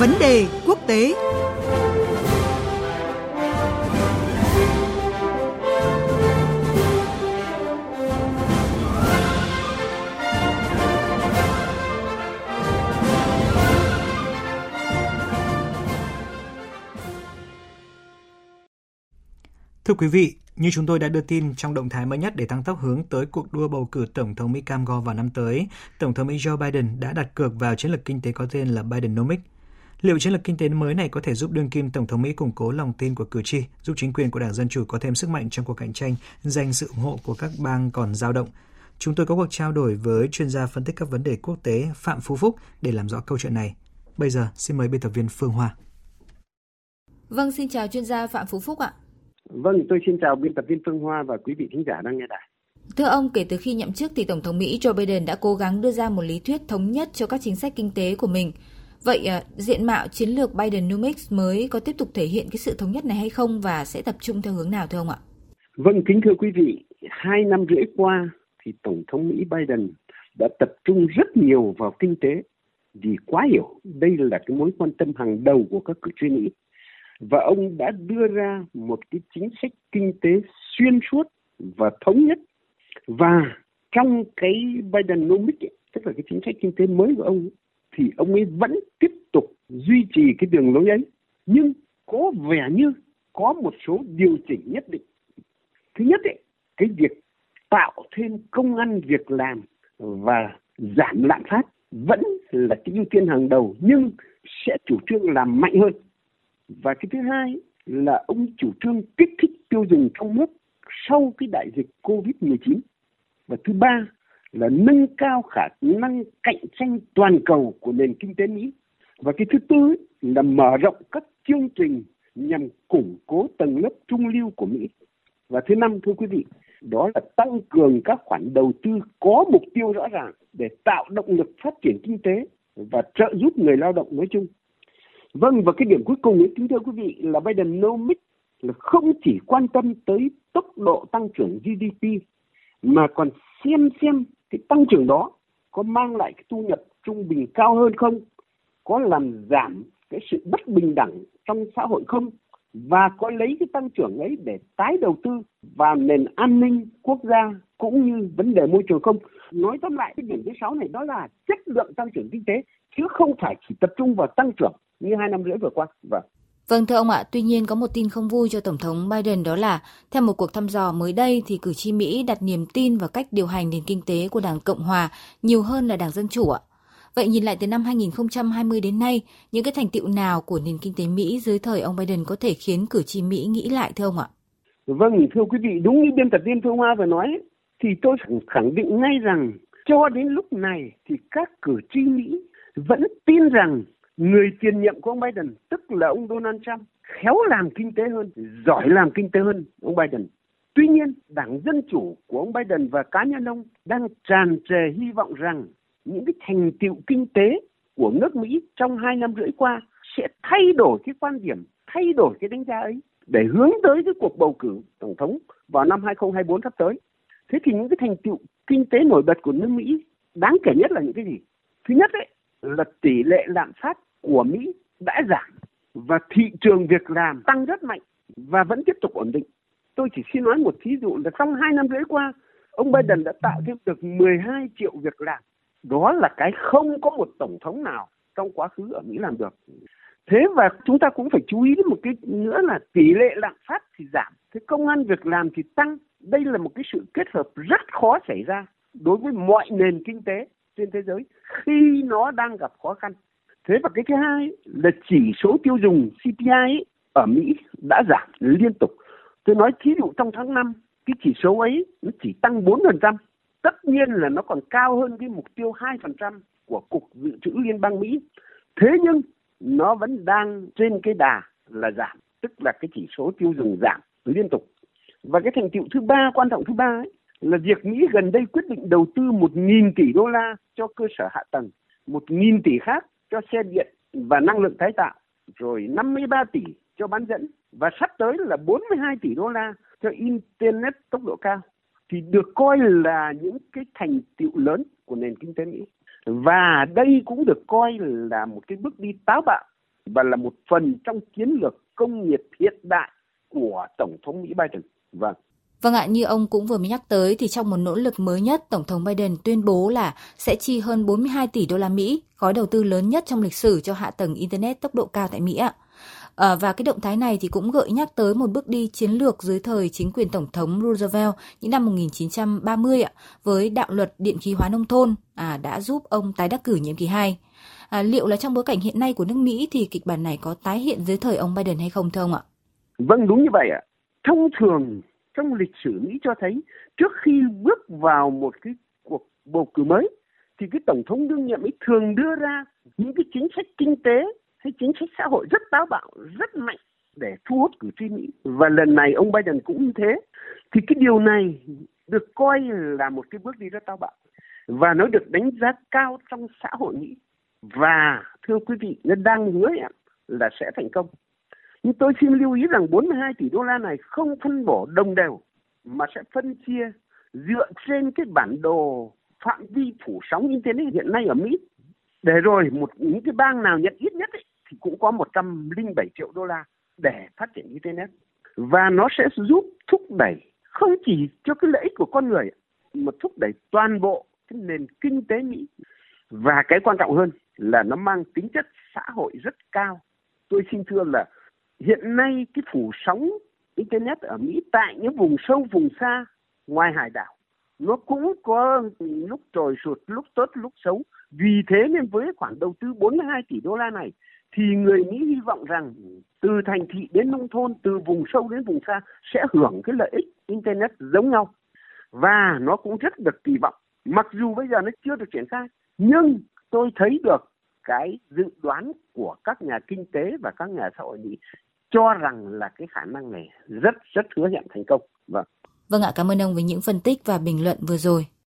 Vấn đề quốc tế Thưa quý vị, như chúng tôi đã đưa tin trong động thái mới nhất để tăng tốc hướng tới cuộc đua bầu cử Tổng thống Mỹ cam go vào năm tới, Tổng thống Mỹ Joe Biden đã đặt cược vào chiến lược kinh tế có tên là Bidenomics. Liệu chiến lược kinh tế mới này có thể giúp đương kim Tổng thống Mỹ củng cố lòng tin của cử tri, giúp chính quyền của Đảng Dân Chủ có thêm sức mạnh trong cuộc cạnh tranh, giành sự ủng hộ của các bang còn dao động? Chúng tôi có cuộc trao đổi với chuyên gia phân tích các vấn đề quốc tế Phạm Phú Phúc để làm rõ câu chuyện này. Bây giờ, xin mời biên tập viên Phương Hoa. Vâng, xin chào chuyên gia Phạm Phú Phúc ạ. Vâng, tôi xin chào biên tập viên Phương Hoa và quý vị thính giả đang nghe đài. Thưa ông, kể từ khi nhậm chức thì Tổng thống Mỹ Joe Biden đã cố gắng đưa ra một lý thuyết thống nhất cho các chính sách kinh tế của mình. Vậy à, diện mạo chiến lược Bidenomics mới có tiếp tục thể hiện cái sự thống nhất này hay không và sẽ tập trung theo hướng nào thưa ông ạ? Vâng, kính thưa quý vị, hai năm rưỡi qua thì Tổng thống Mỹ Biden đã tập trung rất nhiều vào kinh tế vì quá hiểu đây là cái mối quan tâm hàng đầu của các cử tri Mỹ và ông đã đưa ra một cái chính sách kinh tế xuyên suốt và thống nhất và trong cái Bidenomics ấy, tức là cái chính sách kinh tế mới của ông thì ông ấy vẫn tiếp tục duy trì cái đường lối ấy. Nhưng có vẻ như có một số điều chỉnh nhất định. Thứ nhất ấy, cái việc tạo thêm công ăn việc làm và giảm lạm phát vẫn là cái ưu tiên hàng đầu nhưng sẽ chủ trương làm mạnh hơn. Và cái thứ hai là ông chủ trương kích thích tiêu dùng trong nước sau cái đại dịch Covid-19. Và thứ ba là nâng cao khả năng cạnh tranh toàn cầu của nền kinh tế Mỹ. Và cái thứ tư là mở rộng các chương trình nhằm củng cố tầng lớp trung lưu của Mỹ. Và thứ năm thưa quý vị, đó là tăng cường các khoản đầu tư có mục tiêu rõ ràng để tạo động lực phát triển kinh tế và trợ giúp người lao động nói chung. Vâng, và cái điểm cuối cùng ấy, kính thưa quý vị là Bidenomics là không chỉ quan tâm tới tốc độ tăng trưởng GDP mà còn xem xem cái tăng trưởng đó có mang lại cái thu nhập trung bình cao hơn không, có làm giảm cái sự bất bình đẳng trong xã hội không và có lấy cái tăng trưởng ấy để tái đầu tư vào nền an ninh quốc gia cũng như vấn đề môi trường không. Nói tóm lại cái điểm thứ sáu này đó là chất lượng tăng trưởng kinh tế chứ không phải chỉ tập trung vào tăng trưởng như hai năm rưỡi vừa qua. Vâng. Vâng thưa ông ạ, tuy nhiên có một tin không vui cho Tổng thống Biden đó là theo một cuộc thăm dò mới đây thì cử tri Mỹ đặt niềm tin vào cách điều hành nền kinh tế của Đảng Cộng Hòa nhiều hơn là Đảng Dân Chủ ạ. Vậy nhìn lại từ năm 2020 đến nay, những cái thành tựu nào của nền kinh tế Mỹ dưới thời ông Biden có thể khiến cử tri Mỹ nghĩ lại thưa ông ạ? Vâng, thưa quý vị, đúng như biên tập viên Phương Hoa vừa nói, thì tôi khẳng định ngay rằng cho đến lúc này thì các cử tri Mỹ vẫn tin rằng người tiền nhiệm của ông Biden tức là ông Donald Trump khéo làm kinh tế hơn, giỏi làm kinh tế hơn ông Biden. Tuy nhiên, đảng Dân Chủ của ông Biden và cá nhân ông đang tràn trề hy vọng rằng những cái thành tiệu kinh tế của nước Mỹ trong hai năm rưỡi qua sẽ thay đổi cái quan điểm, thay đổi cái đánh giá ấy để hướng tới cái cuộc bầu cử tổng thống vào năm 2024 sắp tới. Thế thì những cái thành tiệu kinh tế nổi bật của nước Mỹ đáng kể nhất là những cái gì? Thứ nhất ấy là tỷ lệ lạm phát của Mỹ đã giảm và thị trường việc làm tăng rất mạnh và vẫn tiếp tục ổn định. Tôi chỉ xin nói một thí dụ là trong hai năm rưỡi qua, ông Biden đã tạo thêm được 12 triệu việc làm. Đó là cái không có một tổng thống nào trong quá khứ ở Mỹ làm được. Thế và chúng ta cũng phải chú ý đến một cái nữa là tỷ lệ lạm phát thì giảm, thế công an việc làm thì tăng. Đây là một cái sự kết hợp rất khó xảy ra đối với mọi nền kinh tế trên thế giới khi nó đang gặp khó khăn. Thế và cái thứ hai là chỉ số tiêu dùng CPI ấy, ở Mỹ đã giảm liên tục. Tôi nói thí dụ trong tháng 5, cái chỉ số ấy nó chỉ tăng 4%. Tất nhiên là nó còn cao hơn cái mục tiêu 2% của Cục Dự trữ Liên bang Mỹ. Thế nhưng nó vẫn đang trên cái đà là giảm, tức là cái chỉ số tiêu dùng giảm liên tục. Và cái thành tựu thứ ba, quan trọng thứ ba ấy, là việc Mỹ gần đây quyết định đầu tư 1.000 tỷ đô la cho cơ sở hạ tầng, 1.000 tỷ khác cho xe điện và năng lượng tái tạo, rồi 53 tỷ cho bán dẫn và sắp tới là 42 tỷ đô la cho internet tốc độ cao thì được coi là những cái thành tựu lớn của nền kinh tế Mỹ. Và đây cũng được coi là một cái bước đi táo bạo và là một phần trong chiến lược công nghiệp hiện đại của Tổng thống Mỹ Biden. Vâng. Vâng ạ, như ông cũng vừa mới nhắc tới thì trong một nỗ lực mới nhất, Tổng thống Biden tuyên bố là sẽ chi hơn 42 tỷ đô la Mỹ, gói đầu tư lớn nhất trong lịch sử cho hạ tầng Internet tốc độ cao tại Mỹ ạ. À, và cái động thái này thì cũng gợi nhắc tới một bước đi chiến lược dưới thời chính quyền Tổng thống Roosevelt những năm 1930 ạ, với đạo luật điện khí hóa nông thôn à, đã giúp ông tái đắc cử nhiệm kỳ 2. À, liệu là trong bối cảnh hiện nay của nước Mỹ thì kịch bản này có tái hiện dưới thời ông Biden hay không thưa ông ạ? Vâng đúng như vậy ạ. Thông thường trong lịch sử Mỹ cho thấy trước khi bước vào một cái cuộc bầu cử mới thì cái tổng thống đương nhiệm ấy thường đưa ra những cái chính sách kinh tế hay chính sách xã hội rất táo bạo, rất mạnh để thu hút cử tri Mỹ. Và lần này ông Biden cũng như thế. Thì cái điều này được coi là một cái bước đi rất táo bạo và nó được đánh giá cao trong xã hội Mỹ và thưa quý vị nó đang hứa hẹn là sẽ thành công nhưng tôi xin lưu ý rằng 42 tỷ đô la này không phân bổ đồng đều mà sẽ phân chia dựa trên cái bản đồ phạm vi phủ sóng internet hiện nay ở Mỹ. Để rồi một những cái bang nào nhận ít nhất ấy, thì cũng có 107 triệu đô la để phát triển internet. Và nó sẽ giúp thúc đẩy không chỉ cho cái lợi ích của con người mà thúc đẩy toàn bộ cái nền kinh tế Mỹ. Và cái quan trọng hơn là nó mang tính chất xã hội rất cao. Tôi xin thưa là hiện nay cái phủ sóng internet ở Mỹ tại những vùng sâu, vùng xa, ngoài hải đảo, nó cũng có lúc trồi sụt, lúc tốt, lúc xấu. Vì thế nên với khoản đầu tư 42 tỷ đô la này, thì người Mỹ hy vọng rằng từ thành thị đến nông thôn, từ vùng sâu đến vùng xa sẽ hưởng cái lợi ích internet giống nhau. Và nó cũng rất được kỳ vọng. Mặc dù bây giờ nó chưa được triển khai, nhưng tôi thấy được cái dự đoán của các nhà kinh tế và các nhà xã hội Mỹ cho rằng là cái khả năng này rất rất hứa hẹn thành công. Vâng. Vâng ạ, cảm ơn ông với những phân tích và bình luận vừa rồi.